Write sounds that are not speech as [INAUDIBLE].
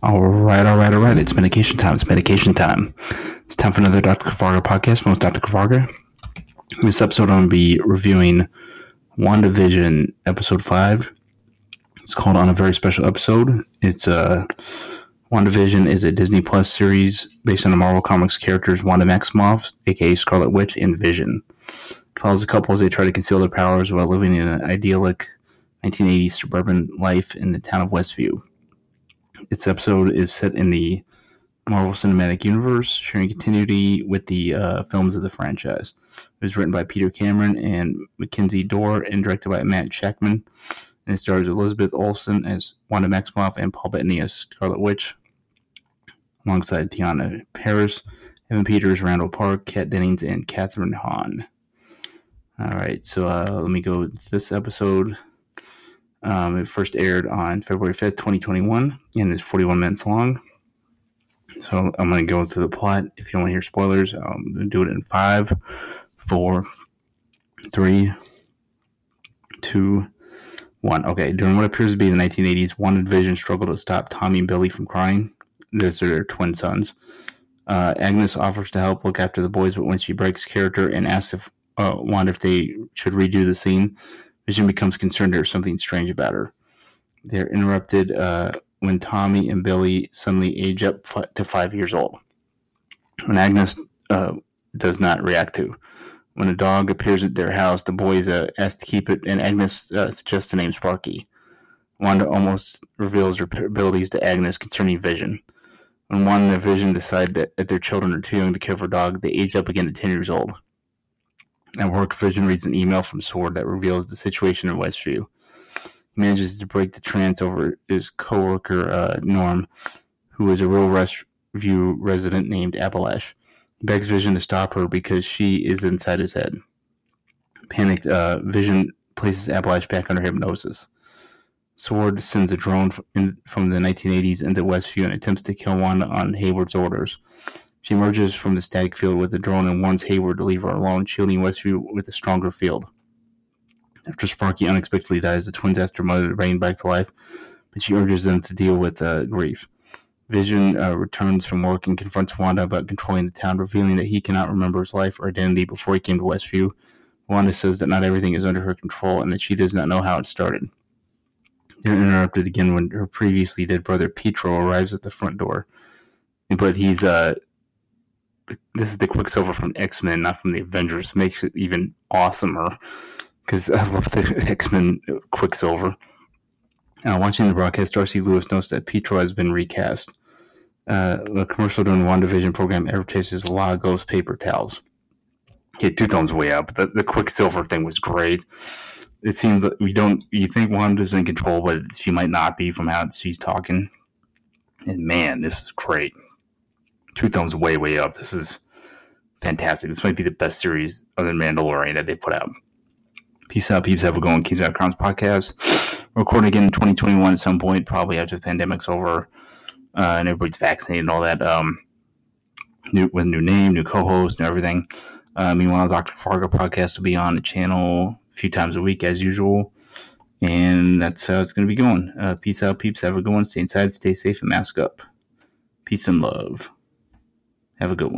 All right, all right, all right. It's medication time. It's medication time. It's time for another Dr. Kavarga podcast. Most Dr. Kavarga. In this episode, I'm going to be reviewing WandaVision episode 5. It's called On a Very Special Episode. It's uh, WandaVision is a Disney Plus series based on the Marvel Comics characters Wanda Maximoff, aka Scarlet Witch, and Vision. It follows a couple as they try to conceal their powers while living in an idyllic 1980s suburban life in the town of Westview. Its episode is set in the Marvel Cinematic Universe, sharing continuity with the uh, films of the franchise. It was written by Peter Cameron and Mackenzie Dohr and directed by Matt Shakman. And it stars Elizabeth Olsen as Wanda Maximoff and Paul Bettany as Scarlet Witch, alongside Teyonah Parris, Evan Peters, Randall Park, Kat Dennings, and Kathryn Hahn. All right, so uh, let me go this episode. Um, it first aired on February 5th, 2021, and is 41 minutes long. So I'm going to go into the plot. If you want to hear spoilers, I'm going to do it in five, four, three, two, one. Okay, during what appears to be the 1980s, Wanda and Vision struggle to stop Tommy and Billy from crying. Those are their twin sons. Uh, Agnes offers to help look after the boys, but when she breaks character and asks if uh, Wanda if they should redo the scene, Vision becomes concerned there's something strange about her. They're interrupted uh, when Tommy and Billy suddenly age up f- to five years old. When Agnes uh, does not react to. When a dog appears at their house, the boys uh, ask to keep it, and Agnes uh, suggests the name Sparky. Wanda almost reveals her abilities to Agnes concerning Vision. When Wanda and Vision decide that, that their children are too young to care for a dog, they age up again to 10 years old. At work, Vision reads an email from Sword that reveals the situation in Westview. He manages to break the trance over his coworker uh, Norm, who is a real Westview resident named Abilash. He begs Vision to stop her because she is inside his head. Panicked, uh, Vision places Abilash back under hypnosis. Sword sends a drone from the 1980s into Westview and attempts to kill one on Hayward's orders. She emerges from the static field with the drone and warns Hayward to leave her alone, shielding Westview with a stronger field. After Sparky unexpectedly dies, the twins ask their mother to bring back to life, but she urges them to deal with uh, grief. Vision uh, returns from work and confronts Wanda about controlling the town, revealing that he cannot remember his life or identity before he came to Westview. Wanda says that not everything is under her control and that she does not know how it started. They're interrupted again when her previously dead brother Pietro arrives at the front door, but he's uh, this is the Quicksilver from X Men, not from the Avengers. Makes it even awesomer because I love the [LAUGHS] X Men Quicksilver. Uh, watching the broadcast, Darcy Lewis notes that Pietro has been recast. Uh, the commercial during the WandaVision program advertises Lagos paper towels. Yeah, two tones way up. The, the Quicksilver thing was great. It seems that we don't. You think Wanda's in control, but she might not be from how she's talking. And man, this is great two thumbs way, way up. This is fantastic. This might be the best series other than Mandalorian that they put out. Peace out, peeps. Have a going. Keys Out Crowns podcast. [SIGHS] Recording again in 2021 at some point, probably after the pandemic's over uh, and everybody's vaccinated and all that. Um, new with new name, new co-host, and everything. Uh, meanwhile, Dr. Fargo podcast will be on the channel a few times a week as usual. And that's how it's going to be going. Uh, peace out, peeps. Have a good one. Stay inside, stay safe, and mask up. Peace and love. Have a good one.